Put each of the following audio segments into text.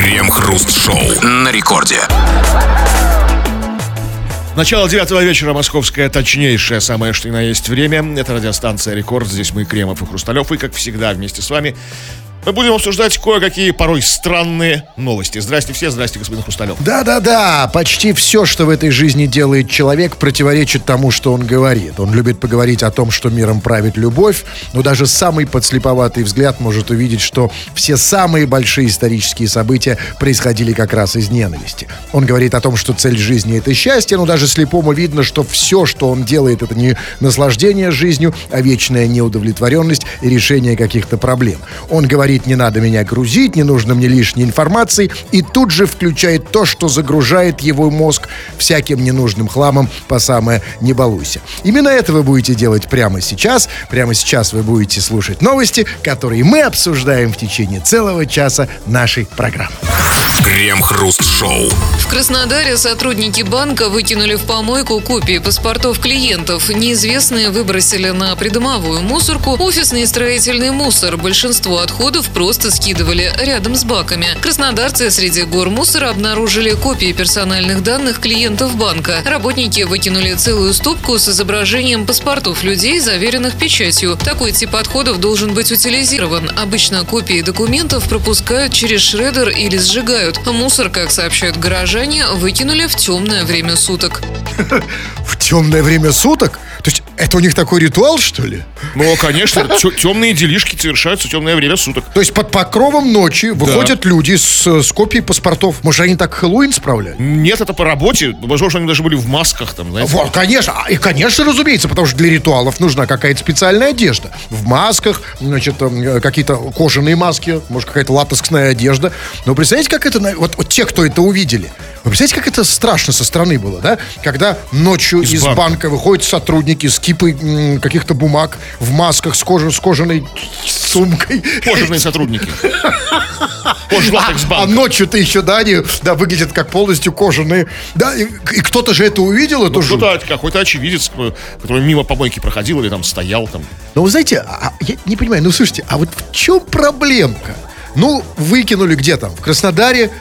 Крем-хруст-шоу на рекорде. Начало девятого вечера, московское точнейшее, самое что ни на есть время. Это радиостанция «Рекорд». Здесь мы, Кремов и Хрусталев. И, как всегда, вместе с вами мы будем обсуждать кое-какие порой странные новости. Здрасте все, здрасте, господин Хрусталев. Да-да-да, почти все, что в этой жизни делает человек, противоречит тому, что он говорит. Он любит поговорить о том, что миром правит любовь, но даже самый подслеповатый взгляд может увидеть, что все самые большие исторические события происходили как раз из ненависти. Он говорит о том, что цель жизни — это счастье, но даже слепому видно, что все, что он делает, это не наслаждение жизнью, а вечная неудовлетворенность и решение каких-то проблем. Он говорит говорит, не надо меня грузить, не нужно мне лишней информации, и тут же включает то, что загружает его мозг всяким ненужным хламом по самое не балуйся. Именно это вы будете делать прямо сейчас. Прямо сейчас вы будете слушать новости, которые мы обсуждаем в течение целого часа нашей программы. Крем-хруст-шоу. В Краснодаре сотрудники банка выкинули в помойку копии паспортов клиентов. Неизвестные выбросили на придомовую мусорку офисный и строительный мусор. Большинство отходов просто скидывали рядом с баками. Краснодарцы среди гор мусора обнаружили копии персональных данных клиентов банка. Работники выкинули целую стопку с изображением паспортов людей, заверенных печатью. Такой тип отходов должен быть утилизирован. Обычно копии документов пропускают через шредер или сжигают. Мусор, как сообщают горожане, выкинули в темное время суток. В темное время суток? То есть это у них такой ритуал, что ли? Ну, конечно, темные делишки совершаются в темное время суток. То есть под покровом ночи выходят люди с, с копией паспортов. Может, они так Хэллоуин справляли? Нет, это по работе. Возможно, они даже были в масках там, знаете. Конечно. И, конечно, разумеется, потому что для ритуалов нужна какая-то специальная одежда. В масках, значит, э, какие-то кожаные маски, может, какая-то латексная одежда. Но представляете, как это... Вот, вот те, кто это увидели, вы представляете, как это страшно со стороны было, да? Когда ночью из, из банка. банка выходят сотрудники с кипой каких-то бумаг в масках с, кожи, с кожаной сумкой. Кожаные сотрудники. А, а ночью-то еще, да, они да, выглядят как полностью кожаные. Да, и, и кто-то же это увидел, эту ну, кто-то, какой-то очевидец, который мимо помойки проходил или там стоял там. Ну, вы знаете, а, я не понимаю, ну, слушайте, а вот в чем проблемка? Ну, выкинули где там? В Краснодаре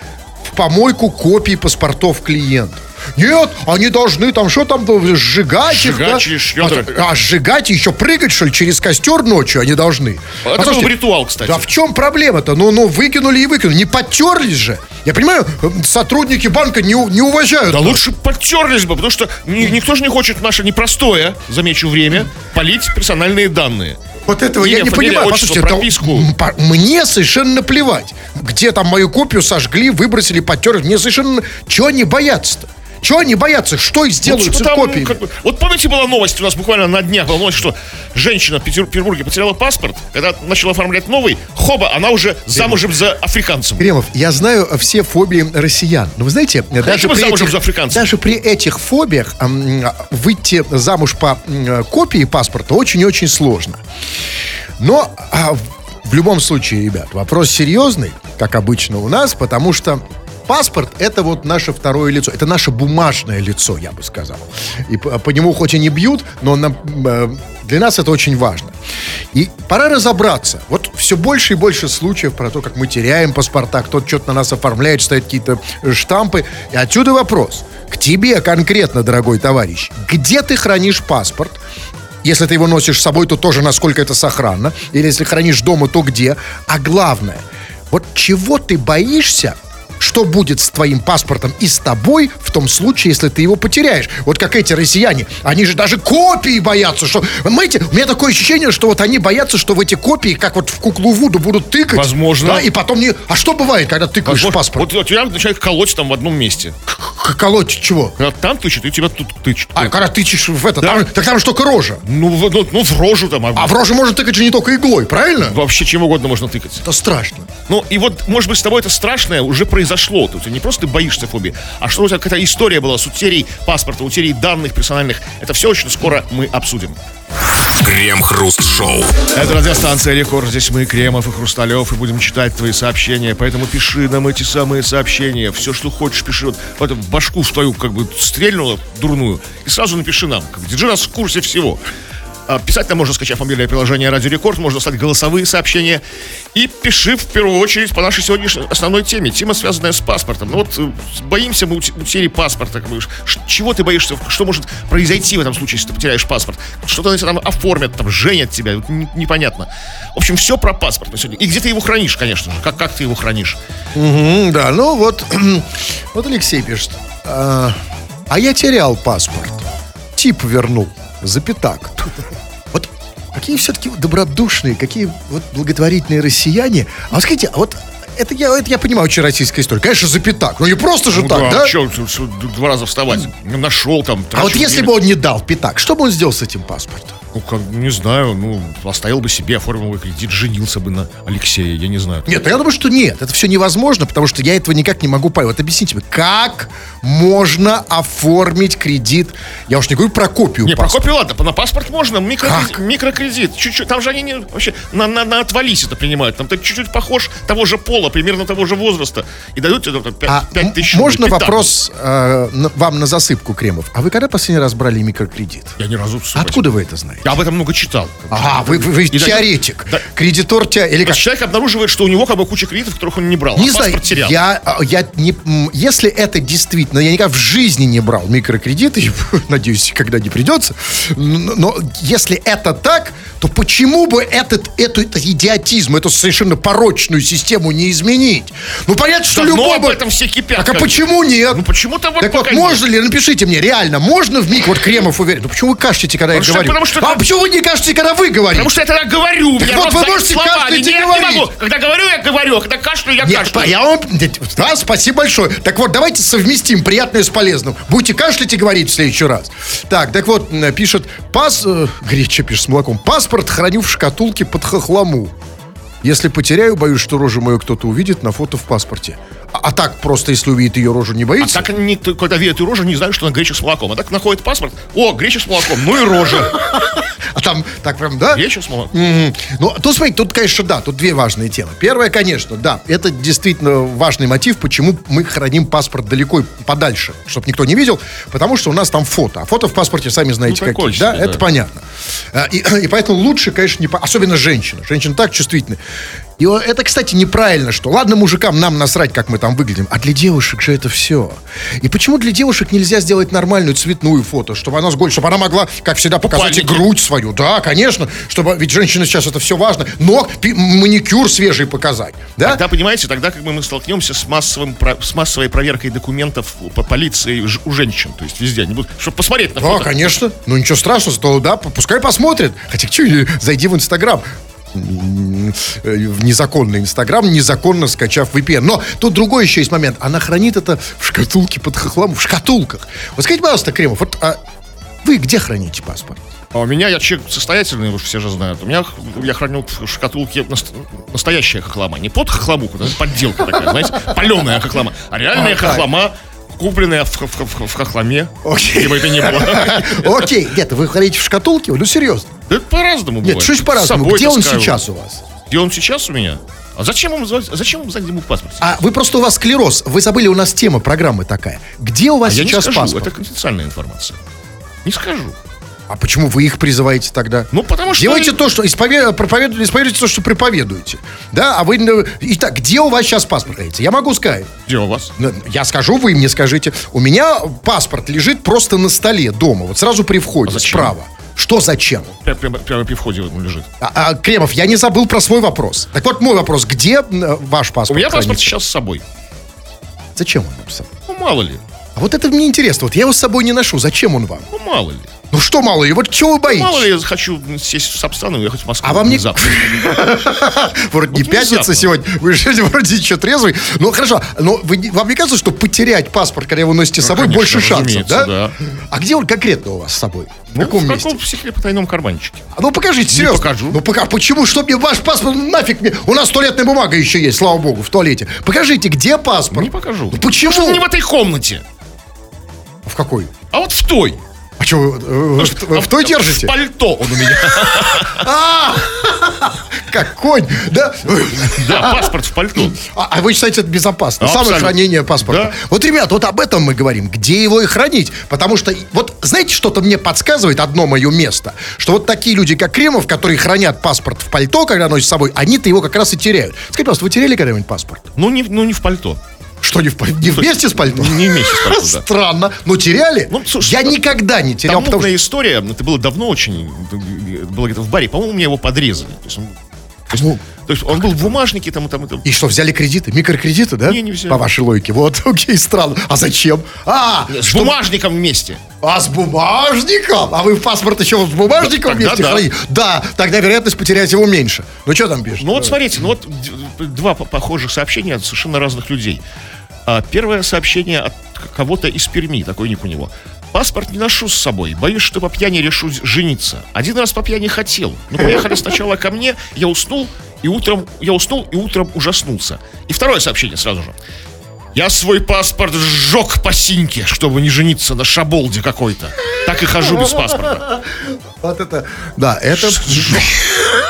в помойку копии паспортов клиентов. Нет, они должны там что там сжигать, сжигать их, да? А, а сжигать еще прыгать, что ли, через костер ночью они должны. Это был ритуал, кстати. Да в чем проблема-то? Ну, ну, выкинули и выкинули. Не подтерлись же. Я понимаю, сотрудники банка не, не уважают. Да нас. лучше подтерлись бы, потому что ни, никто же не хочет наше непростое, замечу время, полить персональные данные. Вот этого Имя, я не фамилия, понимаю. Отчество, прописку. Это, мне совершенно плевать. Где там мою копию сожгли, выбросили, потерли. Мне совершенно... Чего они боятся-то? Чего они боятся? Что сделают ну, с копиями? Как бы, вот помните, была новость у нас буквально на днях, была новость, что женщина в Петербурге потеряла паспорт, когда начала оформлять новый, хоба, она уже Кремов. замужем за африканцем. Кремов, я знаю все фобии россиян. Но вы знаете, даже при, этих, за даже при этих фобиях эм, выйти замуж по э, копии паспорта очень-очень сложно. Но а, в любом случае, ребят, вопрос серьезный, как обычно у нас, потому что паспорт это вот наше второе лицо. Это наше бумажное лицо, я бы сказал. И по, по нему хоть и не бьют, но на, э, для нас это очень важно. И пора разобраться. Вот все больше и больше случаев про то, как мы теряем паспорта, кто-то что-то на нас оформляет, ставит какие-то э, штампы. И отсюда вопрос. К тебе конкретно, дорогой товарищ. Где ты хранишь паспорт? Если ты его носишь с собой, то тоже насколько это сохранно. Или если хранишь дома, то где. А главное, вот чего ты боишься, что будет с твоим паспортом и с тобой в том случае, если ты его потеряешь. Вот как эти россияне, они же даже копии боятся, что, понимаете, у меня такое ощущение, что вот они боятся, что в эти копии, как вот в куклу Вуду будут тыкать. Возможно. Да, и потом не... А что бывает, когда тыкаешь Возможно. паспорт? Вот, тебя начинает колоть там в одном месте. Колоть чего? Когда там тычет, и тебя тут тычут. А когда тычешь в это, да? там, так там же только рожа. Ну, в, ну, ну, в рожу там. А в рожу можно тыкать же не только иглой, правильно? Вообще чем угодно можно тыкать. Это страшно. Ну, и вот, может быть, с тобой это страшное уже произошло. То есть не просто ты боишься фобии, а что у тебя какая-то история была с утерей паспорта, утерей данных персональных. Это все очень скоро мы обсудим. Крем-хруст-шоу. Это радиостанция Рекорд. Здесь мы, Кремов и Хрусталев, и будем читать твои сообщения. Поэтому пиши нам эти самые сообщения. Все, что хочешь, пиши. Вот, в башку в твою как бы стрельнуло дурную. И сразу напиши нам. Держи нас в курсе всего. А, писать нам можно, скачав мобильное приложение Радио Рекорд, можно стать голосовые сообщения. И пиши в первую очередь по нашей сегодняшней основной теме. Тема, связанная с паспортом. Ну вот э, боимся мы утери паспорта. Чего ты боишься? Что может произойти в этом случае, если ты потеряешь паспорт? Что-то там оформят, там женят тебя. Непонятно. В общем, все про паспорт на сегодня. И где ты его хранишь, конечно же. Как, как ты его хранишь? Угу, да, ну вот, вот Алексей пишет. А, а я терял паспорт. Тип вернул. Запятак. Вот какие все-таки добродушные, какие вот благотворительные россияне. А вот скажите, а вот это я, это я понимаю, очень российская история. Конечно, за пятак. Ну не просто же ну, так, да? да? Что, два раза вставать? Нашел там. А вот если бы он не дал пятак, что бы он сделал с этим паспортом? Ну, как, не знаю, ну, оставил бы себе, оформил бы кредит, женился бы на Алексее, я не знаю. Нет, ну, я думаю, что нет, это все невозможно, потому что я этого никак не могу понять. Вот объясните мне, как можно оформить кредит? Я уж не говорю про копию Не, паспорта. про копию ладно, на паспорт можно, микрокредит, как? микрокредит, чуть-чуть, там же они не, вообще на, на, на отвались это принимают, там ты чуть-чуть похож того же пола, примерно того же возраста, и дают тебе там, 5, а 5 тысяч Можно рублей, вопрос э, вам на засыпку, Кремов? А вы когда последний раз брали микрокредит? Я ни разу. Откуда вы это знаете? Я об этом много читал. Ага, вы, вы, вы теоретик. Да, Кредитор тебя... Или как? Человек обнаруживает, что у него как бы куча кредитов, которых он не брал. Не а знаю, терял. Я, а, я не... Если это действительно... Я никогда в жизни не брал микрокредиты, надеюсь, когда не придется. Но если это так, то почему бы этот, эту, этот идиотизм, эту совершенно порочную систему не изменить? Ну, понятно, что Давно любой... об этом все кипят. Так а почему нет? Ну, почему-то вот Так вот, можно ли, напишите мне, реально, можно в миг, вот Кремов уверен, ну, почему вы кашляете, когда потому я что, говорю? Потому что... А почему вы не кашляете, когда вы говорите? Потому что я тогда говорю. Так вот, вы можете слова. кашлять и говорить. Не могу. Когда говорю, я говорю, а когда кашляю, я нет, кашляю. Я вам... Да, спасибо большое. Так вот, давайте совместим приятное с полезным. Будете кашлять и говорить в следующий раз. Так, так вот, пишет, пас... Э, Греча пишет с молоком. Паспорт храню в шкатулке под хохлому. Если потеряю, боюсь, что рожу мою кто-то увидит на фото в паспорте. А, а так просто, если увидит ее рожу, не боится? А так, они, когда видят ее рожу, не знают, что она греча с молоком. А так находит паспорт. О, греча с молоком, ну и рожа. А там так прям, да? Греча с молоком. Ну, тут, смотрите, тут, конечно, да, тут две важные темы. Первое, конечно, да, это действительно важный мотив, почему мы храним паспорт далеко и подальше, чтобы никто не видел, потому что у нас там фото. А фото в паспорте, сами знаете, ну, какие, да? да? Это понятно. А, и, и поэтому лучше, конечно, не... Особенно женщина. Женщины так чувствительны. И это, кстати, неправильно, что ладно, мужикам нам насрать, как мы там выглядим, а для девушек же это все. И почему для девушек нельзя сделать нормальную цветную фото, чтобы она с голь, чтобы она могла, как всегда, показать и грудь свою. Да, конечно, чтобы, ведь женщины сейчас это все важно. Но маникюр свежий показать. Да? Тогда, понимаете, тогда как бы мы столкнемся с, массовым, с массовой проверкой документов по полиции у женщин, то есть везде, они будут, чтобы посмотреть на фото. Да, конечно. Ну ничего страшного, зато, да, пускай посмотрят. Хотя, что, зайди в Инстаграм в незаконный Инстаграм, незаконно скачав VPN. Но тут другой еще есть момент. Она хранит это в шкатулке под хохлом, в шкатулках. Вот скажите, пожалуйста, Кремов, вот а вы где храните паспорт? А у меня, я человек состоятельный, вы все же знают. У меня, я храню в шкатулке настоящая хохлома. Не под хохлому, это подделка такая, знаете, паленая хохлома, а реальная хохлома купленная в, в, в, в хохломе. Окей. Бы это ни было. Окей. Нет, вы храните в шкатулке? Ну, серьезно. Да это по-разному бывает. Нет, что ж по-разному? Где он сейчас у вас? Где он сейчас у меня? А зачем вам, зачем вам где мой паспорт? А вы просто у вас склероз. Вы забыли, у нас тема программы такая. Где у вас а сейчас я не скажу, паспорт? Это конфиденциальная информация. Не скажу. А почему вы их призываете тогда? Ну, потому что... Делайте то, что... Исповед... Проповедуйте, исповедуйте то, что проповедуете. Да, а вы... Итак, где у вас сейчас паспорт Я могу сказать. Где у вас? Ну, я скажу, вы мне скажите. У меня паспорт лежит просто на столе дома. Вот сразу при входе, а справа. Что зачем? Прямо, прямо при входе он лежит. А, а, Кремов, я не забыл про свой вопрос. Так вот, мой вопрос. Где ваш паспорт? У меня хранится? паспорт сейчас с собой. Зачем он вам с собой? Ну, мало ли. А вот это мне интересно. Вот я его с собой не ношу. Зачем он вам? Ну, мало ли. Ну что мало ли, вот чего вы боитесь? Мало ли, я хочу сесть в Сапсан и уехать в Москву. А вам не... Вроде не пятница сегодня, вы же вроде еще трезвый. Ну хорошо, но вам не кажется, что потерять паспорт, когда его носите с собой, больше шансов, да? А где он конкретно у вас с собой? В ну, каком месте? В каком секретном карманчике. А ну покажите, серьезно. покажу. Ну пока, почему? Что мне ваш паспорт? Нафиг мне? У нас туалетная бумага еще есть, слава богу, в туалете. Покажите, где паспорт? Не покажу. Ну почему? не в этой комнате. В какой? А вот в той. Что, вы, вы в той держите? В пальто он у меня. А! Как конь, да? Да, паспорт в пальто. А, а вы считаете это безопасно? Самое хранение паспорта. Вот, ребят, вот об этом мы говорим. Где его и хранить? Потому что, вот, знаете, что-то мне подсказывает одно мое место, что вот такие люди, как Кремов, которые хранят паспорт в пальто, когда носят с собой, они-то его как раз и теряют. Скажите, пожалуйста, вы теряли когда-нибудь паспорт? Ну, не, ну, не в пальто. Что, не, в, не вместе с пальто? Не вместе с пальто, да. Странно. Но теряли? Ну, слушай, Я никогда не терял. Там потому, что... история, это было давно очень, было где-то в баре, по-моему, мне его подрезали. То есть он то есть, ну, то есть он был в бумажнике там и там и там. И что, взяли кредиты? Микрокредиты, да? Не, не взяли. По вашей логике. Вот, окей, странно. А зачем? А, с что... бумажником вместе. А с бумажником? А вы в паспорт еще с бумажником тогда вместе да. храните? Да, тогда вероятность потерять его меньше. Ну, что там пишет? Ну, вот смотрите, ну вот два похожих сообщения от совершенно разных людей. А, первое сообщение от кого-то из Перми, такой ник у него. Паспорт не ношу с собой. Боюсь, что по пьяни решу жениться. Один раз по пьяни хотел. Но поехали сначала ко мне, я уснул, и утром я уснул и утром ужаснулся. И второе сообщение сразу же. Я свой паспорт сжег по синьке, чтобы не жениться на шаболде какой-то. Так и хожу без паспорта. Вот это, да, это...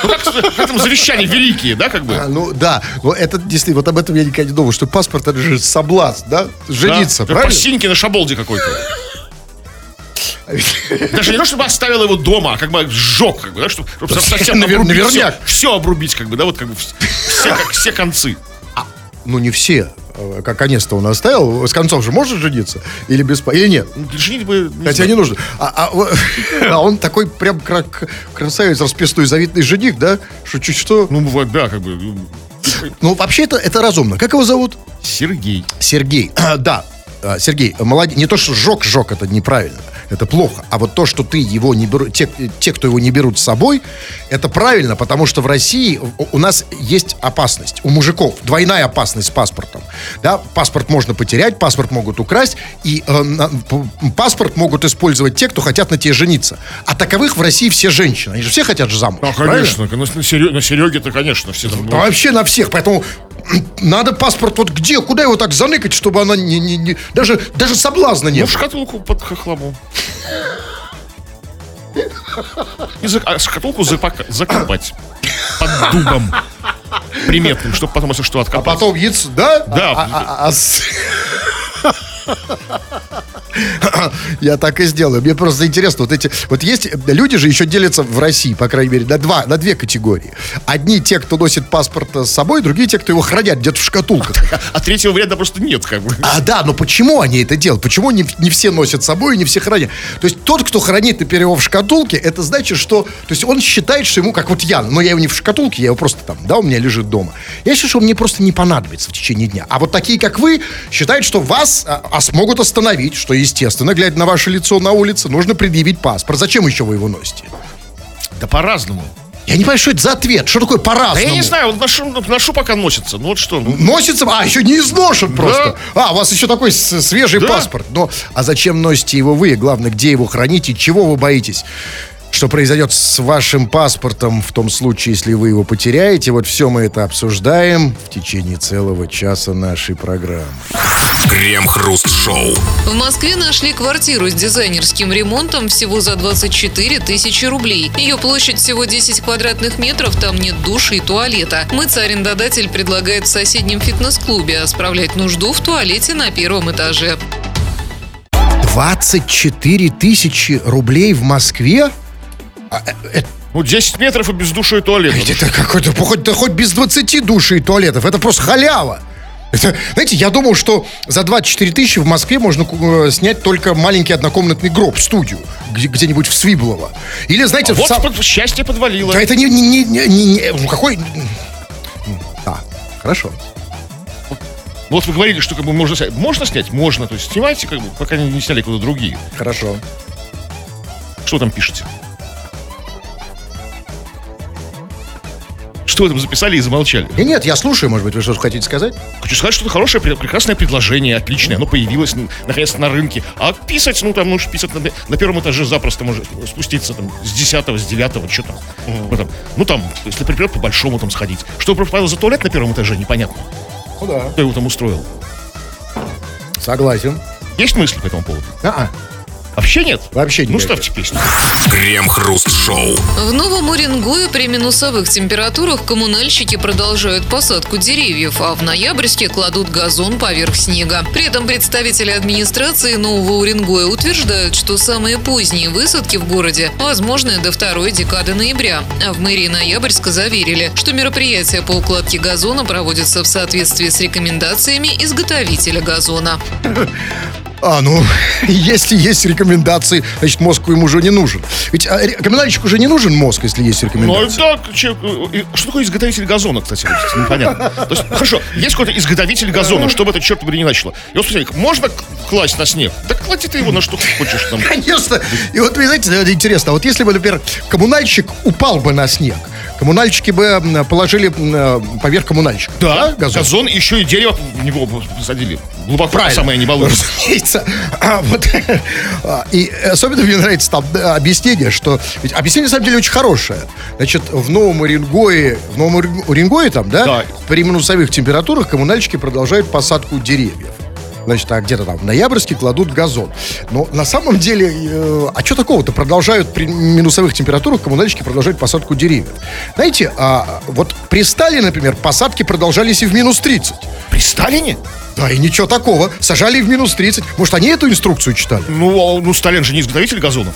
Ну, как, как там завещания великие, да, как бы? А, ну, да, но это действительно, вот об этом я никогда не думал, что паспорт, это же соблазн, да, жениться, да? правильно? По синьке на шаболде какой-то. Даже не то, чтобы оставил его дома, а как бы сжег, как бы, да, чтобы, чтобы совсем Навер, обрубить все, все обрубить, как бы, да, вот как бы все, как, все концы. А, ну, не все. Э, как конец-то он оставил. С концов же может жениться? Или без... Или нет? Ну, женить бы... Не Хотя знаю. не нужно. А, а, а он такой прям красавец, расписной, завидный жених, да? Что чуть что... Ну, бывает, да, как бы... Ну, ну вообще это, это разумно. Как его зовут? Сергей. Сергей. да, а, Сергей, молодец. Не то, что жег, жег, это неправильно это плохо. А вот то, что ты его не берут, те, те, кто его не берут с собой, это правильно, потому что в России у нас есть опасность. У мужиков двойная опасность с паспортом. Да, паспорт можно потерять, паспорт могут украсть, и э, на, паспорт могут использовать те, кто хотят на тебе жениться. А таковых в России все женщины. Они же все хотят же замуж. А, конечно. На, на, Сереге-то, конечно, все там. А вообще на всех. Поэтому надо паспорт вот где, куда его так заныкать, чтобы она не, не, не даже, даже соблазна не ну, в шкатулку под хохлому. И за, а шкатулку запака, закопать под дубом приметным, чтобы потом, если что, откопать. А потом яйцо, да? Да. А, а, а, Я так и сделаю. Мне просто интересно, вот эти, вот есть, люди же еще делятся в России, по крайней мере, на два, на две категории. Одни те, кто носит паспорт с собой, другие те, кто его хранят где-то в шкатулках. А третьего варианта просто нет, как бы. А, да, но почему они это делают? Почему не, не все носят с собой и не все хранят? То есть тот, кто хранит, например, его в шкатулке, это значит, что, то есть он считает, что ему, как вот я, но я его не в шкатулке, я его просто там, да, у меня лежит дома. Я считаю, что он мне просто не понадобится в течение дня. А вот такие, как вы, считают, что вас а, а смогут остановить, что, естественно, глядя на ваше лицо на улице, нужно предъявить паспорт. Зачем еще вы его носите? Да по-разному. Я не понимаю, что это за ответ. Что такое по-разному? Да я не знаю, вот ношу, ношу пока носится. Ну вот что. Ну... Носится? А, еще не изношен просто. Да. А, у вас еще такой свежий да. паспорт. Но, а зачем носите его вы? Главное, где его храните? Чего вы боитесь? Что произойдет с вашим паспортом в том случае, если вы его потеряете? Вот все мы это обсуждаем в течение целого часа нашей программы. Крем-хруст-шоу. В Москве нашли квартиру с дизайнерским ремонтом всего за 24 тысячи рублей. Ее площадь всего 10 квадратных метров, там нет души и туалета. Мыться-арендодатель предлагает в соседнем фитнес-клубе, а справлять нужду в туалете на первом этаже. 24 тысячи рублей в Москве? А, э, ну, 10 метров и без души и туалета. Это какой-то, хоть, да хоть без 20 души и туалетов. Это просто халява. Это, знаете, я думал, что за 24 тысячи в Москве можно э, снять только маленький однокомнатный гроб, студию, где, где-нибудь в Свиблово. Или, знаете... А вот сам... под, счастье подвалило. Да это не... не, не, не, не ну, какой... А, хорошо. Вот вы говорили, что как бы можно снять. Можно снять? Можно. То есть снимайте, как бы, пока не сняли куда другие. Хорошо. Что там пишете? Что вы там записали и замолчали? И нет, я слушаю, может быть, вы что-то хотите сказать? Хочу сказать, что это хорошее, прекрасное предложение, отличное. Оно появилось, наконец, на рынке. А писать, ну, там, ну, писать на, на первом этаже запросто может спуститься там с десятого, с девятого, что там. Mm. Там. Ну, там, если припрет, по большому там сходить. Что правило за туалет на первом этаже, непонятно. Ну да. Кто его там устроил? Согласен. Есть мысли по этому поводу? А-а. Вообще нет? Вообще нет. Ну, ставьте песню. Крем-хруст-шоу. В Новом Уренгое при минусовых температурах коммунальщики продолжают посадку деревьев, а в ноябрьске кладут газон поверх снега. При этом представители администрации Нового Уренгоя утверждают, что самые поздние высадки в городе возможны до второй декады ноября. А в мэрии Ноябрьска заверили, что мероприятия по укладке газона проводятся в соответствии с рекомендациями изготовителя газона. А, ну, если есть рекомендации, значит, мозг ему уже не нужен. Ведь а, коммунальщику уже не нужен мозг, если есть рекомендации. Ну, да, че, что такое изготовитель газона, кстати, непонятно. То есть, хорошо, есть какой-то изготовитель газона, чтобы это, черт побери, не начало. И вот, смотрите, можно класть на снег? Да клади ты его на что хочешь там. Конечно. И вот, вы знаете, интересно, вот если бы, например, коммунальщик упал бы на снег, коммунальщики бы положили поверх коммунальщика. Да, да газон. газон, еще и дерево в него посадили. Глубоко Правильно. самое не балуется. Разумеется. А, вот, а, и особенно мне нравится там объяснение, что... Ведь объяснение, на самом деле, очень хорошее. Значит, в Новом Уренгое, в Новом Уренгое там, да, да, при минусовых температурах коммунальщики продолжают посадку деревьев значит, а где-то там в ноябрьске кладут газон. Но на самом деле, э, а что такого-то? Продолжают при минусовых температурах коммунальщики продолжают посадку деревьев. Знаете, а вот при Сталине, например, посадки продолжались и в минус 30. При Сталине? Да, и ничего такого. Сажали в минус 30. Может, они эту инструкцию читали? Ну, а, ну Сталин же не изготовитель газонов.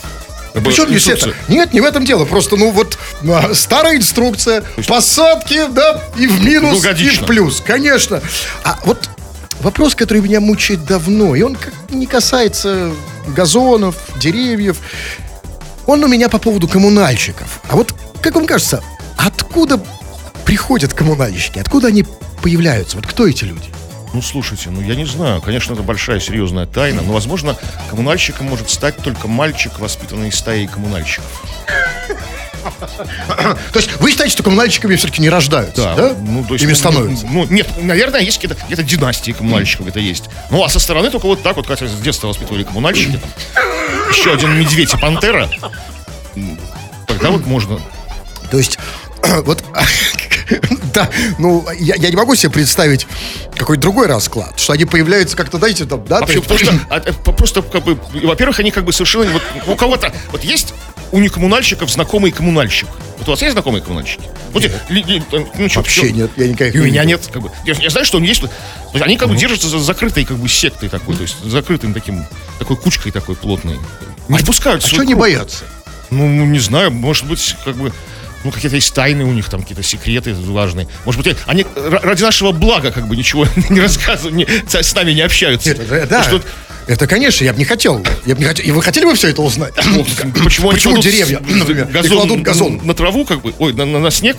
Причем здесь это? Нет, не в этом дело. Просто, ну вот, а, старая инструкция, посадки, да, и в минус, и в плюс. Конечно. А вот вопрос, который меня мучает давно, и он не касается газонов, деревьев. Он у меня по поводу коммунальщиков. А вот, как вам кажется, откуда приходят коммунальщики? Откуда они появляются? Вот кто эти люди? Ну, слушайте, ну я не знаю. Конечно, это большая серьезная тайна, но, возможно, коммунальщиком может стать только мальчик, воспитанный стаей коммунальщиков. То есть вы считаете, что коммунальщиками все-таки не рождаются, да? Ну, то есть, Ими становятся? Ну, нет, наверное, есть какие-то где династии коммунальщиков, это есть. Ну, а со стороны только вот так вот, как с детства воспитывали коммунальщики, там, еще один медведь и пантера, тогда вот можно... То есть, вот, да, ну, я, я не могу себе представить какой-то другой расклад, что они появляются как-то, знаете, там, да? Вообще, потому что, а, э, просто, как бы, во-первых, они как бы совершенно, вот, у кого-то, вот есть у некоммунальщиков знакомый коммунальщик. Вот у вас есть знакомые коммунальщики? Вот, ли, ли, ну, что, Вообще что? нет, я никаких И у меня нет. Как бы. я, я знаю, что он есть. То есть они как бы держатся за закрытой как бы сектой такой, то есть закрытым таким, такой кучкой такой плотной. Не а, пускают. А что они боятся? Ну, ну, не знаю, может быть, как бы ну, какие-то есть тайны у них, там какие-то секреты важные. Может быть, они ради нашего блага как бы ничего не рассказывают, не, с нами не общаются. Нет, да, что, это, конечно, я бы не хотел. Я бы не хотел. И вы хотели бы все это узнать? Почему, Почему деревья, например, газон, кладут газон? На траву, как бы, ой, на, на, на снег?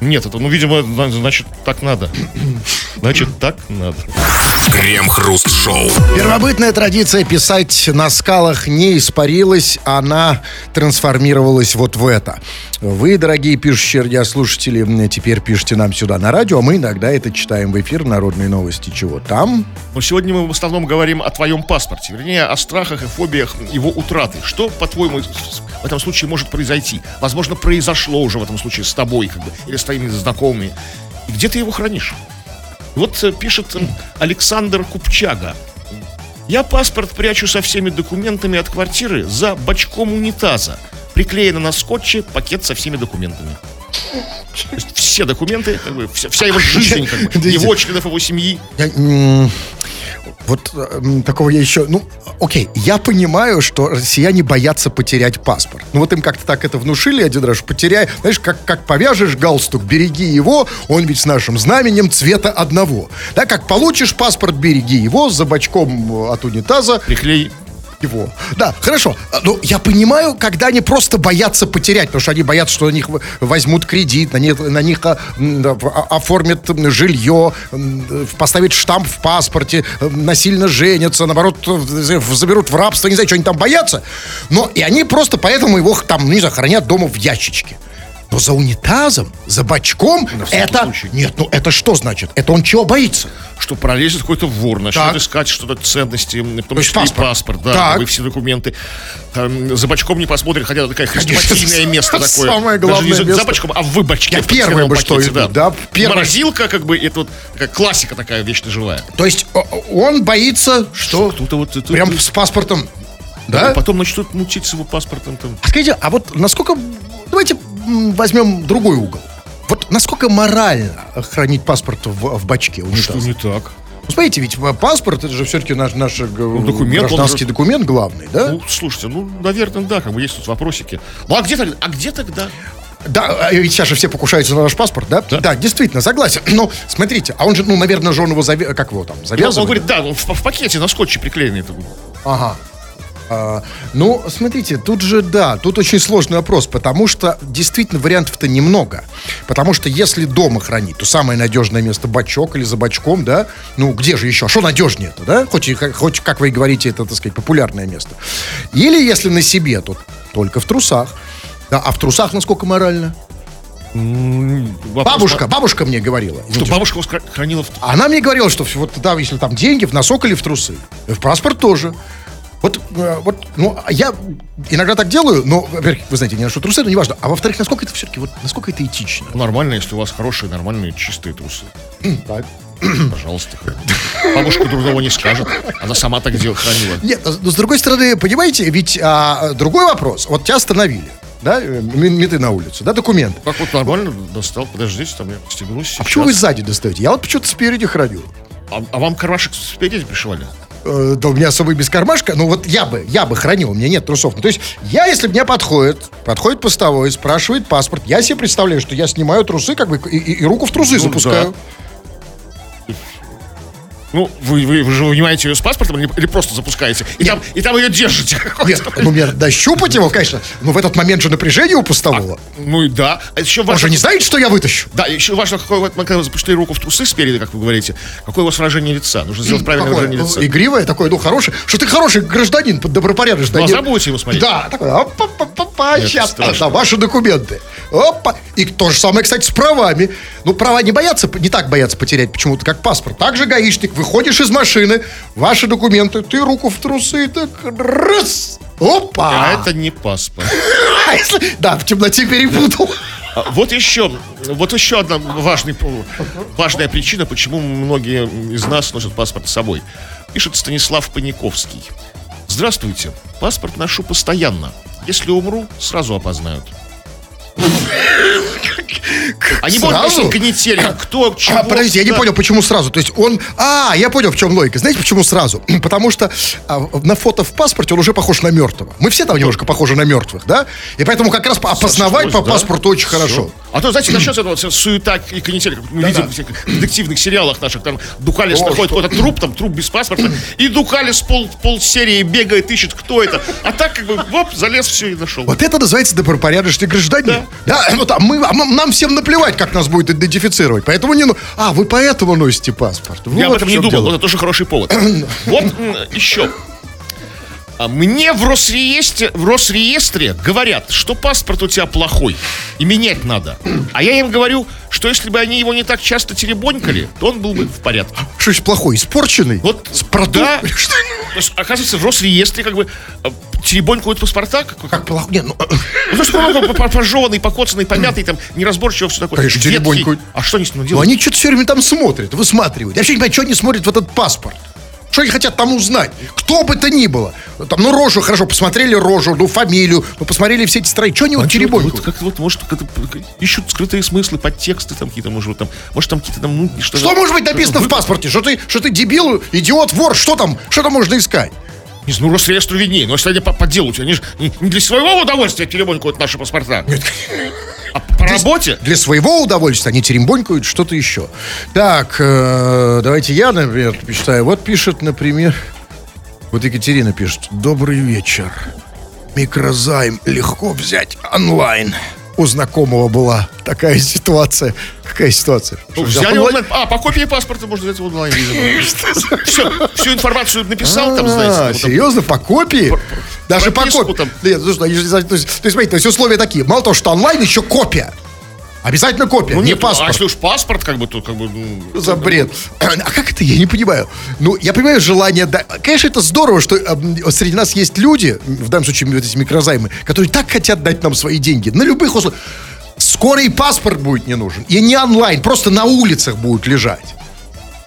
Нет, это, ну, видимо, значит, так надо. Значит, так надо. Крем-хруст-шоу. Первобытная традиция писать на скалах не испарилась, она трансформировалась вот в это. Вы, дорогие пишущие радиослушатели, теперь пишите нам сюда на радио, а мы иногда это читаем в эфир «Народные новости». Чего там? Но сегодня мы в основном говорим о твоем паспорте, вернее, о страхах и фобиях его утраты. Что, по-твоему, в этом случае может произойти? Возможно, произошло уже в этом случае с тобой, как бы, или с твоими знакомыми. И где ты его хранишь? Вот э, пишет э, Александр Купчага. Я паспорт прячу со всеми документами от квартиры за бачком унитаза приклеено на скотче пакет со всеми документами. все документы, как бы, вся, вся его жизнь, как бы, его членов его семьи. Вот э, такого я еще... Ну, окей, я понимаю, что россияне боятся потерять паспорт. Ну, вот им как-то так это внушили один раз, потеряй... Знаешь, как, как повяжешь галстук, береги его, он ведь с нашим знаменем цвета одного. Да, как получишь паспорт, береги его, за бачком от унитаза. Приклей его. Да, хорошо. Ну, я понимаю, когда они просто боятся потерять, потому что они боятся, что на них возьмут кредит, на них, на них а, а, оформят жилье, поставят штамп в паспорте, насильно женятся, наоборот, заберут в рабство, не знаю, что они там боятся. Но и они просто поэтому его там, ну, не знаю, хранят дома в ящичке. Но за унитазом, за бачком, это... Случай. Нет, ну это что значит? Это он чего боится? Что пролезет какой-то вор, начнет так. искать что-то ценности, в том числе паспорт. паспорт, да, так. все документы. Там, за бачком не посмотрит, хотя такое хрестоматийное место такое. Самое главное Даже не за, за бачком, а в бачке. Я первое бы что да. да первое. Морозилка, как бы, это вот такая классика такая вечно живая. То есть он боится, что... Кто-то вот... Прям с паспортом Да? А потом начнут мутить с его паспортом. Там. А скажите, а вот насколько... Давайте возьмем другой угол. Вот насколько морально хранить паспорт в, в бачке унитаза? Что не так? Ну, смотрите, ведь паспорт, это же все-таки наш, наш э, ну, документ, гражданский же... документ главный, да? Ну, слушайте, ну, наверное, да, как бы есть тут вопросики. Ну, а где тогда? А где тогда? Да, а ведь сейчас же все покушаются на наш паспорт, да? Да, да действительно, согласен. Но смотрите, а он же, ну, наверное, же он его заве... как его там, завязывает? Он, он говорит, да, он в, в пакете на скотче приклеенный. Ага. А, ну, смотрите, тут же, да, тут очень сложный вопрос, потому что действительно вариантов-то немного. Потому что если дома хранить, то самое надежное место бачок или за бачком, да, ну, где же еще? Что надежнее-то, да? Хоть, хоть, как вы говорите, это, так сказать, популярное место. Или если на себе, то только в трусах. Да, а в трусах насколько морально? Вопрос, бабушка, бабушка мне говорила. Что бабушка хранила в... Она мне говорила, что вот да, если там деньги, в носок или в трусы. И в паспорт тоже. Вот, э, вот, ну, я иногда так делаю, но, во-первых, вы знаете, не ношу трусы, но неважно. А во-вторых, насколько это все-таки, вот, насколько это этично? Нормально, если у вас хорошие, нормальные, чистые трусы. Так. Пожалуйста. Бабушка другого не скажет. Она сама так делала, хранила. Нет, но с другой стороны, понимаете, ведь а, другой вопрос. Вот тебя остановили да, э, меты на улице, да, документы. Как вот нормально достал, подождите, там я стегнусь. А почему вы сзади достаете? Я вот почему-то спереди храню. А, а вам кармашек спереди пришивали? Э, да у меня особый без кармашка, ну вот я бы, я бы хранил, у меня нет трусов. Ну, то есть я, если мне подходит, подходит постовой, спрашивает паспорт, я себе представляю, что я снимаю трусы, как бы, и, и, и руку в трусы ну, запускаю. Да. Ну, вы, вы, вы же вынимаете ее с паспортом или, или просто запускаете? И там, и там ее держите. Нет, ну, мне дощупать его, конечно. Но в этот момент же напряжение у пустового. А, ну и да. А еще важно... Он же не знает, что я вытащу. Да, еще важно, какое вот, когда вы запустили руку в трусы спереди, как вы говорите, какое у вас выражение лица. Нужно сделать правильное какое? выражение лица. Игривое такое, ну, хорошее. Что ты хороший гражданин, добропорядочный. Глаза будете его смотреть? Да, такое, опа, опа, опа, сейчас, да, ваши документы. Опа. И то же самое, кстати, с правами. Ну, права не боятся, не так боятся потерять почему-то, как паспорт. Также гаишник, выходишь из машины, ваши документы, ты руку в трусы, так раз, опа. А это не паспорт. Да, в темноте перепутал. А, вот еще, вот еще одна важный, важная причина, почему многие из нас носят паспорт с собой. Пишет Станислав Паниковский. Здравствуйте. Паспорт ношу постоянно. Если умру, сразу опознают. Они будут носить канители. Кто, чего? А, подождите, я не понял, почему сразу. То есть он... А, я понял, в чем логика. Знаете, почему сразу? Потому что а, на фото в паспорте он уже похож на мертвого. Мы все там немножко похожи на мертвых, да? И поэтому как раз опознавать по паспорту очень хорошо. А то, знаете, начнется вот суета и канитель, как мы видим в детективных сериалах наших, там Дукалис находит какой-то труп, там труп без паспорта, и Дукалис пол, пол серии бегает, ищет, кто это. А так, как бы, воп, залез, все и нашел. Вот это называется добропорядочный гражданин. Да. Да ну, там, мы, а нам всем наплевать, как нас будет идентифицировать. Поэтому не... Ну... А, вы поэтому носите паспорт. Я вот об этом не думал, дело. это тоже хороший повод. Вот еще. А мне в Росреестре, в Росреестре говорят, что паспорт у тебя плохой, и менять надо. А я им говорю, что если бы они его не так часто теребонькали, то он был бы в порядке. Что есть плохой? Испорченный? Вот, с да. То есть, оказывается, в Росреестре как бы а, теребонькают паспорта. Как, как плохо? Нет, ну... Ну, что пожеванный, покоцанный, помятый, там, неразборчиво все такое. Конечно, теребонькают. А что они с ним делают? Ну, они что-то все время там смотрят, высматривают. Я вообще не понимаю, что они смотрят в этот паспорт. Что они хотят там узнать? Кто бы то ни было. Там, ну, рожу, хорошо, посмотрели рожу, ну, фамилию, ну, посмотрели все эти строи. Что они а вот теребонькают? Вот, как вот, может, как ищут скрытые смыслы, подтексты там какие-то, может, там, может, там какие-то там, ну, что Что может быть написано в паспорте? Что ты, что ты дебил, идиот, вор, что там, что там можно искать? Не знаю, ну, Росреестру виднее, но если они по, по делу, они же не, не для своего удовольствия теребонькают наши паспорта. Нет. А по работе? Для своего удовольствия они терембонькают что-то еще. Так, э, давайте я, например, почитаю. Вот пишет, например... Вот Екатерина пишет. Добрый вечер. Микрозайм легко взять онлайн. У знакомого была такая ситуация. Какая ситуация? Что, взяли онлайн? А, по копии паспорта можно взять в онлайн. Все, всю информацию написал там, знаете. Серьезно, по копии? Даже по копии. Нет, то есть, то есть, смотрите, то есть условия такие. Мало того, что онлайн, еще копия. Обязательно копия, ну, не нет, паспорт. А если уж паспорт, как бы, то как бы... Ну, За бред. А как это? Я не понимаю. Ну, я понимаю желание... Да... Конечно, это здорово, что э, среди нас есть люди, в данном случае вот эти микрозаймы, которые так хотят дать нам свои деньги. На любых условиях. Скоро и паспорт будет не нужен. И не онлайн, просто на улицах будет лежать.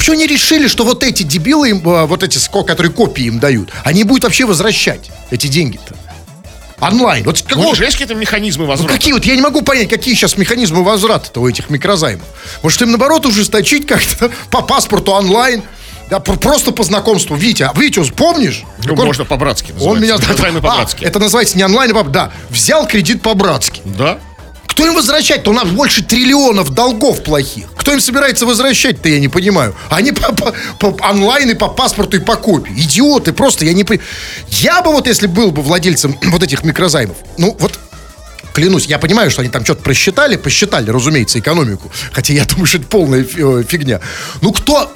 Что они решили, что вот эти дебилы, им, э, вот эти, которые копии им дают, они будут вообще возвращать эти деньги-то? Онлайн. Вот какого... Ну, есть какие-то механизмы ну, возврата? Ну, какие вот, я не могу понять, какие сейчас механизмы возврата у этих микрозаймов. Может, им наоборот ужесточить как-то по паспорту онлайн? Да, просто по знакомству. Витя, а Витя, помнишь? Ну, он, можно по-братски Он меня... по-братски. А, это называется не онлайн, а да. Взял кредит по-братски. Да. Кто им возвращать-то? У нас больше триллионов долгов плохих. Кто им собирается возвращать-то, я не понимаю. Они по, по, по онлайн и по паспорту и по копии. Идиоты, просто я не. Я бы вот, если был бы владельцем вот этих микрозаймов, ну вот клянусь, я понимаю, что они там что-то просчитали, посчитали, разумеется, экономику. Хотя я думаю, что это полная э, фигня. Ну кто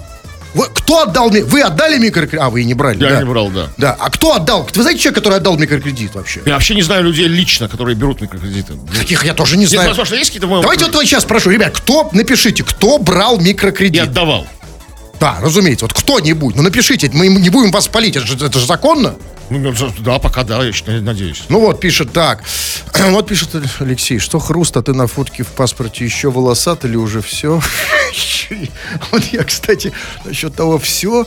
вы, кто отдал мне? Вы отдали микрокредит? А, вы и не брали. Я да. не брал, да. Да. А кто отдал? Вы знаете человека, который отдал микрокредит вообще? Я вообще не знаю людей лично, которые берут микрокредиты. Таких я тоже не знаю. Нет, возможно, есть какие-то... Давайте вот сейчас спрошу, ребят, кто, напишите, кто брал микрокредит? Я отдавал. Да, разумеется. Вот кто-нибудь. Ну напишите, мы не будем вас палить, это же, это же законно. Ну, да, пока да, я надеюсь. Ну вот, пишет так. вот пишет Алексей, что хруст, а ты на фотке в паспорте еще волосат или уже все? вот я, кстати, насчет того все...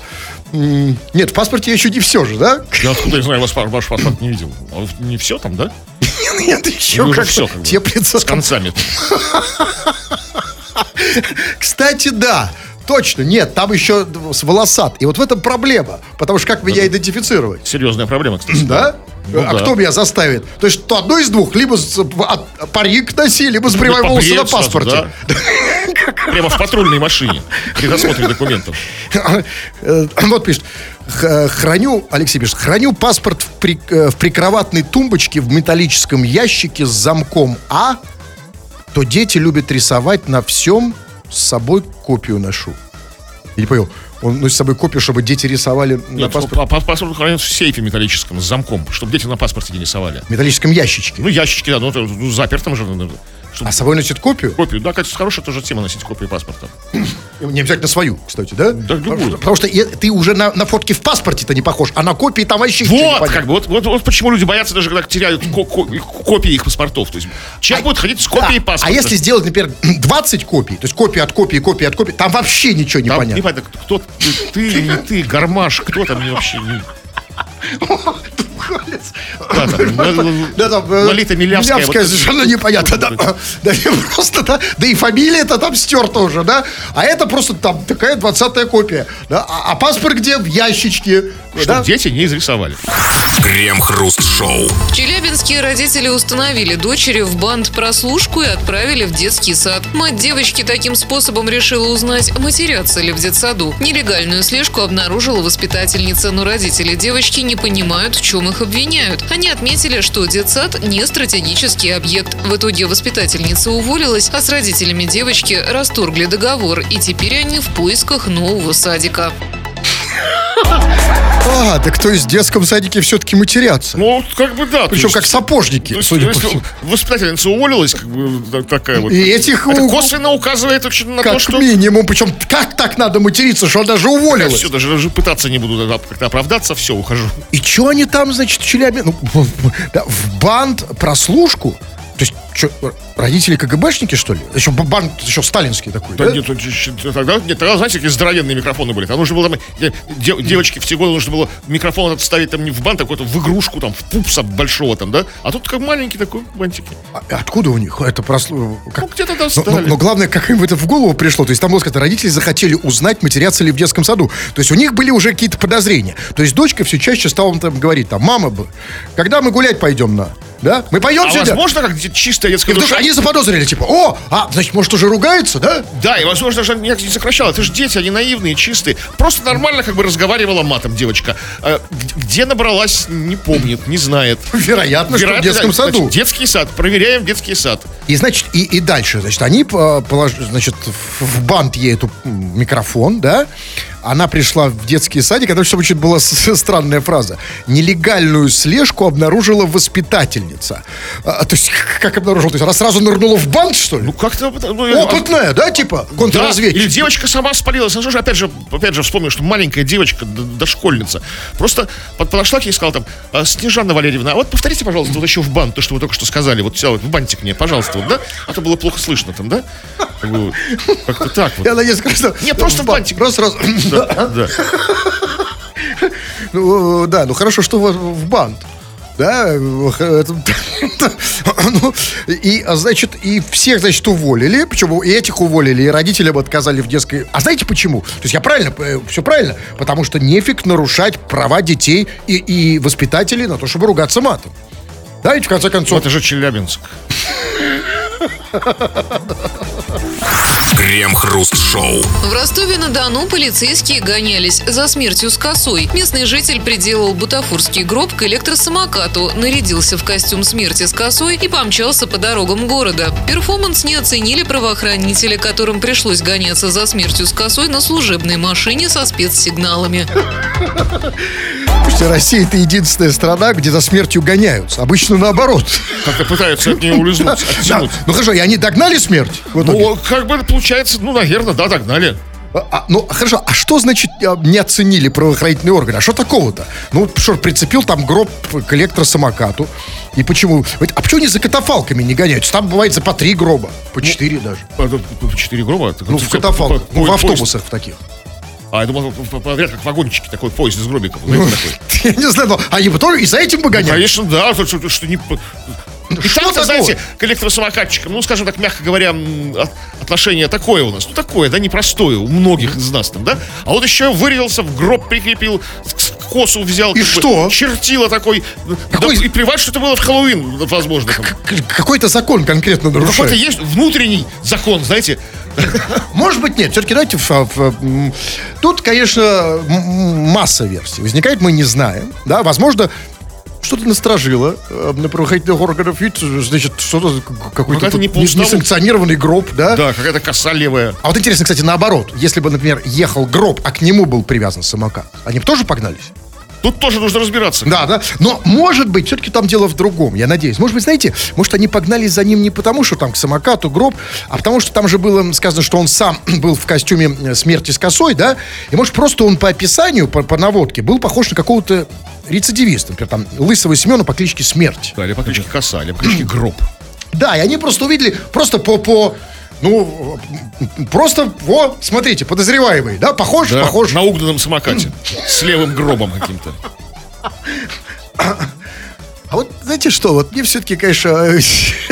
Нет, в паспорте я еще не все же, да? Я откуда я знаю, ваш, ваш паспорт не видел. А не все там, да? Нет, еще как все как теплится. С концами. Кстати, да. Точно, нет, там еще волосат. И вот в этом проблема. Потому что как меня Это идентифицировать? Серьезная проблема, кстати. Да? Ну, а да. кто меня заставит? То есть то одно из двух, либо с, а, парик носи, либо сбривай ну, волосы на паспорте. Сразу, да? Прямо в патрульной машине при досмотре документов. Э, вот пишет. Храню, Алексей пишет, храню паспорт в, при, э, в прикроватной тумбочке в металлическом ящике с замком А, то дети любят рисовать на всем с собой копию ношу. Я не понял. Он носит с собой копию, чтобы дети рисовали Нет, на паспорте. Паспорт хранится в сейфе металлическом с замком, чтобы дети на паспорте не рисовали. В металлическом ящичке? Ну, ящички, да, ну, ну запертом же. Чтобы... А с собой носит копию? Копию, да, кстати, хорошая тоже тема носить копию паспорта. Не обязательно свою, кстати, да? Да, любую. Потому, потому что ты уже на, на фотке в паспорте-то не похож, а на копии там вообще Вот, как бы, вот, вот, вот почему люди боятся даже, когда теряют ко- ко- копии их паспортов. То есть человек а, будет ходить с копией да, паспорта. А если сделать, например, 20 копий, то есть копия от копии, копия от копии, там вообще ничего не там понятно. Не понятно, кто ты, ты, не ты, гармаш, кто там вообще не... Там, да, там, э, Лолита Милявская. Милявская вот совершенно непонятно. Да, просто, да, да и фамилия-то там стерта уже, да. А это просто там такая двадцатая копия. Да? А, а паспорт где? В ящичке. Чтобы да? дети не изрисовали. Крем-хруст-шоу. В Челябинске родители установили дочери в банд прослушку и отправили в детский сад. Мать девочки таким способом решила узнать, матерятся ли в детсаду. Нелегальную слежку обнаружила воспитательница, но родители девочки не понимают, в чем их обвиняют. Они отметили, что детсад не стратегический объект. В итоге воспитательница уволилась, а с родителями девочки расторгли договор, и теперь они в поисках нового садика. А, так то есть в детском садике все-таки матерятся. Ну, как бы да. Причем как сапожники, есть, судя по всему. Воспитательница уволилась, как бы такая вот. И этих... Это косвенно указывает очень на как то, что... Как минимум, причем как так надо материться, что даже уволилась? Все, даже, даже пытаться не буду как-то оправдаться, все, ухожу. И что они там, значит, в Челябинске? Ну, в банд прослушку? То есть, что, родители КГБшники, что ли? Еще банк еще сталинский такой, да? да? Нет, тогда, нет, тогда, знаете, какие здоровенные микрофоны были. Там нужно было, там, девочки в те годы нужно было микрофон этот ставить там не в банк, а какой-то в игрушку, там, в пупса большого там, да? А тут как маленький такой бантики. А, откуда у них это прослу... Как... Ну, где-то достали. Но, но, но главное, как им это в голову пришло. То есть там было сказать, родители захотели узнать, матерятся ли в детском саду. То есть у них были уже какие-то подозрения. То есть дочка все чаще стала там говорить, там, мама, бы, когда мы гулять пойдем на? Да? Мы поем а сегодня? возможно, как чистая детская душа? они заподозрили, типа, о, а, значит, может, уже ругаются, да? Да, и, возможно, даже не сокращала. Это же дети, они наивные, чистые. Просто нормально как бы разговаривала матом девочка. А, где набралась, не помнит, не знает. Вероятно, Вероятно что в детском да, саду. Значит, детский сад. Проверяем детский сад. И, значит, и, и дальше, значит, они, положили, значит, в бант ей эту микрофон, да, она пришла в детский садик, это очень была странная фраза. Нелегальную слежку обнаружила воспитательница. А, то есть, как обнаружила? То есть, она сразу нырнула в банк, что ли? Ну, как-то... Ну, Опытная, да, типа, контрразведчик? Да, или девочка сама спалилась. Ну, же, опять же, опять же, вспомню, что маленькая девочка, дошкольница, просто подошла к ней и сказала там, «А, Снежанна Валерьевна, а вот повторите, пожалуйста, вот еще в банк то, что вы только что сказали. Вот взял в бантик мне, пожалуйста, вот, да? А то было плохо слышно там, да? Как-то так вот. Я надеюсь, что... Не, просто в бантик. Просто раз... Да. Ну, да, ну хорошо, что в бант. Да, ну, и, а, значит, и всех, значит, уволили, причем и этих уволили, и родителям отказали в детской... А знаете почему? То есть я правильно, э, все правильно, потому что нефиг нарушать права детей и, и воспитателей на то, чтобы ругаться матом. Да, ведь в конце концов... Это же Челябинск. Крем-хруст-шоу. В Ростове-на-Дону полицейские гонялись за смертью с косой. Местный житель приделал бутафорский гроб к электросамокату, нарядился в костюм смерти с косой и помчался по дорогам города. Перформанс не оценили правоохранители, которым пришлось гоняться за смертью с косой на служебной машине со спецсигналами. Слушайте, Россия это единственная страна, где за смертью гоняются. Обычно наоборот. Как-то пытаются от нее улизнуть, оттянуть. Ну хорошо, и они догнали смерть? Ну, как бы получается, ну, наверное, да, догнали. А, а, ну, хорошо, а что значит а, не оценили правоохранительные органы? А что такого-то? Ну, что, прицепил там гроб к электросамокату. И почему? А почему они за катафалками не гоняются? Там бывает за по три гроба, по ну, четыре даже. По, по четыре гроба? Ну, в катафалках, ну, в автобусах в таких. А я думал, подряд как вагончики, такой поезд из гробиков. Ну, я не знаю, но они бы тоже и за этим бы гоняли. Ну, конечно, да, что, что не... И что там знаете, к электросамокатчикам, ну, скажем так, мягко говоря, отношение такое у нас. Ну, такое, да, непростое у многих из нас там, да? А вот еще вырезался, в гроб прикрепил, косу взял. И что? Бы, чертила такой. Какой... Да, и плевать, что это было в Хэллоуин, возможно. Какой-то закон конкретно нарушает. Какой-то есть внутренний закон, знаете. Может быть, нет. Все-таки давайте... Тут, конечно, масса версий. Возникает, мы не знаем. Да, возможно, что-то насторожило э, на правоохранительных органов. Значит, что-то какой-то не несанкционированный гроб, да? Да, какая-то коса левая. А вот интересно, кстати, наоборот. Если бы, например, ехал гроб, а к нему был привязан самокат, они бы тоже погнались? Тут тоже нужно разбираться. Да, да. Но, может быть, все-таки там дело в другом, я надеюсь. Может быть, знаете, может, они погнались за ним не потому, что там к самокату гроб, а потому что там же было сказано, что он сам был в костюме э, смерти с косой, да? И, может, просто он по описанию, по, по наводке, был похож на какого-то рецидивиста. Например, там, Лысого Семена по кличке Смерть. Да, или по кличке Коса, или по кличке Гроб. Да, и они просто увидели, просто по, по ну, просто, вот, смотрите, подозреваемый, да, похож, да, похож. На угнанном самокате, с левым гробом каким-то. А вот знаете что, вот мне все-таки, конечно,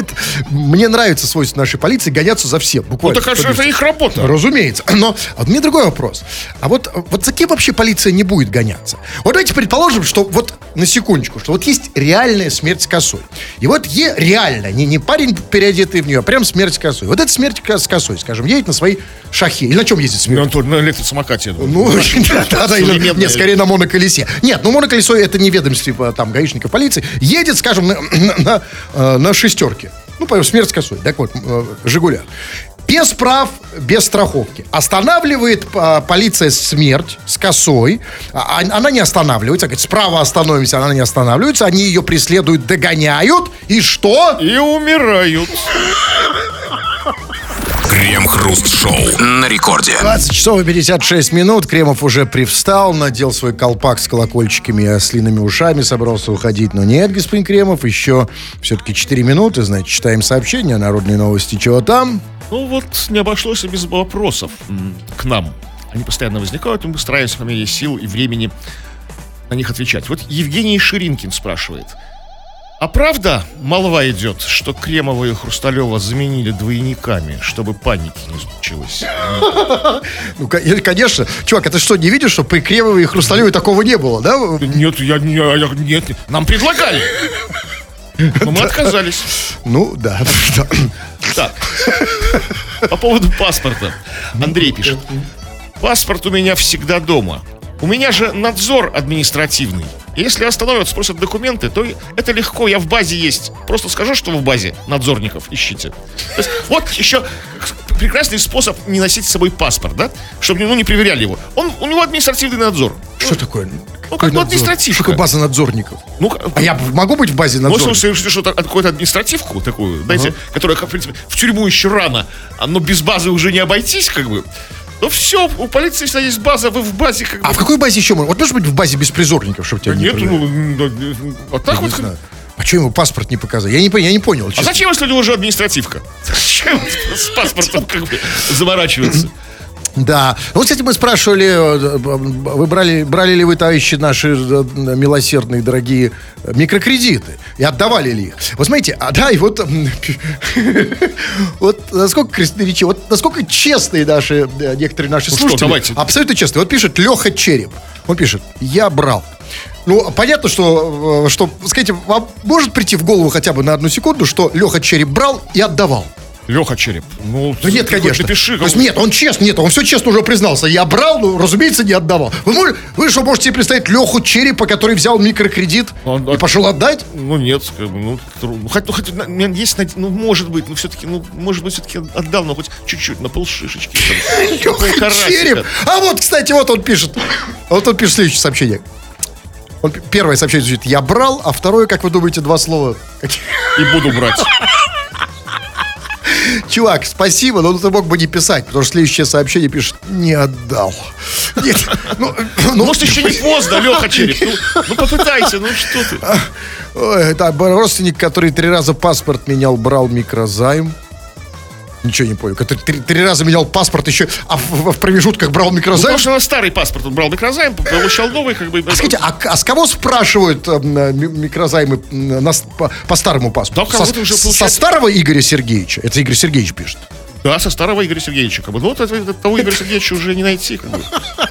мне нравится свойство нашей полиции гоняться за всем, буквально. Ну, так а это их работа. Разумеется. Но вот мне другой вопрос. А вот, вот за кем вообще полиция не будет гоняться? Вот давайте предположим, что вот на секундочку, что вот есть реальная смерть с косой. И вот е реально, не, не парень переодетый в нее, а прям смерть с косой. Вот эта смерть с косой, скажем, едет на своей шахе. Или на чем ездит смерть? Ну, на электросамокате. Ну, да, да, нет, скорее на моноколесе. Нет, ну моноколесо это не ведомство там гаишников полиции едет, скажем, на, на, на, э, на шестерке. Ну, смерть с косой. Так вот, э, Жигуля. Без прав, без страховки. Останавливает а, полиция смерть с косой. А, а, она не останавливается. Говорит, справа остановимся, она не останавливается. Они ее преследуют, догоняют. И что? И умирают. Крем-хруст-шоу на рекорде. 20 часов и 56 минут. Кремов уже привстал, надел свой колпак с колокольчиками и ослиными ушами, собрался уходить. Но нет, господин Кремов, еще все-таки 4 минуты, значит, читаем сообщения, народные новости, чего там. Ну вот, не обошлось и без вопросов к нам. Они постоянно возникают, и мы стараемся по мере сил и времени на них отвечать. Вот Евгений Ширинкин спрашивает – а правда, молва идет, что Кремова и Хрусталева заменили двойниками, чтобы паники не случилось? Ну, конечно. Чувак, это что, не видишь, что при Кремовой и Хрусталевой такого не было, да? Нет, я, не, я нет, нам предлагали. Но мы отказались. Ну, да. Так. По поводу паспорта. Андрей пишет. Паспорт у меня всегда дома. У меня же надзор административный. Если остановят, спросят документы, то это легко, я в базе есть. Просто скажу, что в базе надзорников ищите. Есть, вот еще прекрасный способ не носить с собой паспорт, да? Чтобы ну, не проверяли его. Он, у него административный надзор. Что такое? Ну, как ну, административка. Что такое база надзорников? Ну, а я могу быть в базе надзорников? Может, совершить что-то, какую-то административку такую, знаете, ага. которая, в принципе, в тюрьму еще рано, но без базы уже не обойтись, как бы. Ну все, у полиции всегда есть база, вы в базе как бы... А в какой базе еще можно? Вот может быть в базе беспризорников, чтобы тебя да не Нет, ну, вот так я вот... А что ему паспорт не показать? Я не, я не понял. Честно. А зачем, если у него уже административка? Зачем с паспортом как бы заморачиваться? Да. Ну, вот, кстати, мы спрашивали, э, вы брали, брали ли вы, товарищи наши э, милосердные, дорогие, микрокредиты? И отдавали ли их? Вот смотрите, а да, и вот, вот насколько красноречиво, вот насколько честные наши, э, некоторые наши ну слушатели. Абсолютно честные. Вот пишет Леха Череп. Он пишет, я брал. Ну, понятно, что, что, скажите, вам может прийти в голову хотя бы на одну секунду, что Леха Череп брал и отдавал? Леха Череп. Ну, да нет, конечно. Напиши, То есть нет, он честно, нет, он все честно уже признался. Я брал, ну, разумеется, не отдавал. Вы, можете, вы что, можете себе представить Леху Черепа, который взял микрокредит он, и пошел отдать? Ну, нет, как бы, ну, ну, хоть, ну, хоть, есть, ну, может быть, ну, все-таки, ну, может быть, все-таки отдал, но хоть чуть-чуть, на полшишечки. Леха Череп. А вот, кстати, вот он пишет. Вот он пишет следующее сообщение. Он, первое сообщение звучит «Я брал», а второе, как вы думаете, два слова? И буду брать. Чувак, спасибо, но ты мог бы не писать, потому что следующее сообщение пишет «Не отдал». Нет, ну, ну, Может, еще не поздно, Леха Череп. Ну, ну попытайся, ну что ты. Ой, это родственник, который три раза паспорт менял, брал микрозайм. Ничего не понял. Который три, три раза менял паспорт еще, а в, в промежутках брал микрозайм. Ну, потому что старый паспорт он брал микрозайм, получал новый, как бы. А скажите, а, а с кого спрашивают э, микрозаймы на, по, по старому паспорту? Да, со, уже получается... со старого Игоря Сергеевича? Это Игорь Сергеевич пишет. Да, со старого Игоря Сергеевича. Как бы. Ну, вот это, того Игоря Сергеевича уже не найти. Как бы.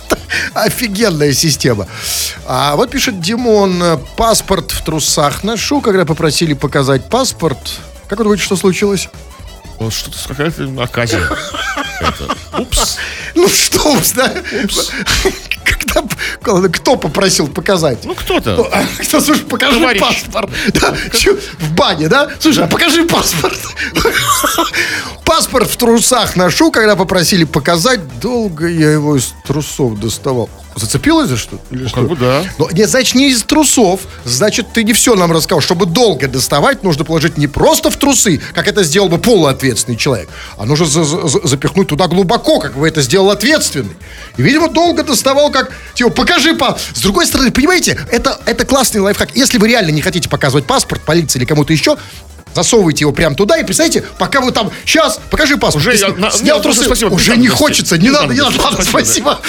Офигенная система. А вот пишет Димон, э, паспорт в трусах ношу, когда попросили показать паспорт. Как вы думаете, что случилось? Что-то какая-то оказия. Упс. Ну что упс, да? Упс. Когда, кто попросил показать? Ну, кто-то. Кто, а, кто слушай, покажи Товарищ. паспорт. Да, чё, в бане, да? Слушай, а покажи паспорт. Паспорт в трусах ношу, когда попросили показать. Долго я его из трусов доставал. Зацепилась за что? Или ну, что? Как бы да. Но, нет, значит, не из трусов. Значит, ты не все нам рассказал. Чтобы долго доставать, нужно положить не просто в трусы, как это сделал бы полуответственный человек, а нужно за за запихнуть туда глубоко, как бы это сделал ответственный. И, видимо, долго доставал, как, типа, покажи па. С другой стороны, понимаете, это, это классный лайфхак. Если вы реально не хотите показывать паспорт полиции или кому-то еще, засовываете его прямо туда и представляете, пока вы там, сейчас, покажи паспорт. Уже я, на, снял нет, трусы, спасибо, уже не хочется, не, не надо, не надо, ладно, спасибо.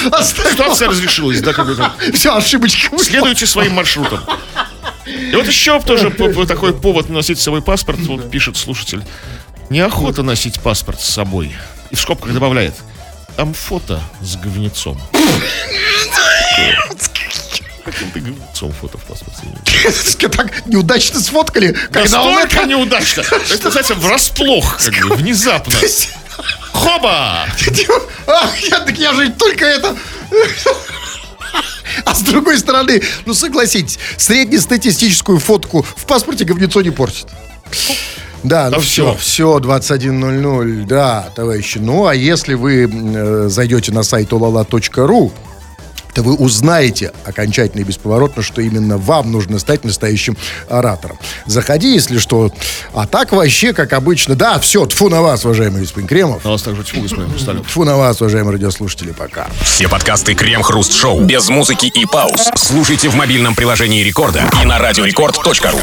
Ситуация разрешилась, да, как бы Все, ошибочка. Следуйте своим маршрутом. И вот еще тоже такой повод носить с собой паспорт, вот пишет слушатель. Неохота носить паспорт с собой. И в скобках добавляет. Там фото с говнецом. Каким ты говнецом фото в паспорте? Так неудачно сфоткали. Когда он это неудачно. Это, знаете, врасплох, как бы, внезапно. Хоба! Ах, я, так я же только это... А с другой стороны, ну согласитесь, среднестатистическую фотку в паспорте говнецо не портит. Да, ну все, все, 21.00, да, товарищи. Ну, а если вы э, зайдете на сайт olala.ru, то вы узнаете окончательно и бесповоротно, что именно вам нужно стать настоящим оратором. Заходи, если что. А так вообще, как обычно. Да, все, тфу на вас, уважаемый господин Кремов. На вас также тьфу, господин Хрусталев. Тфу на вас, уважаемые радиослушатели, пока. Все подкасты Крем-Хруст Шоу без музыки и пауз. Слушайте в мобильном приложении Рекорда и на радиорекорд.ру.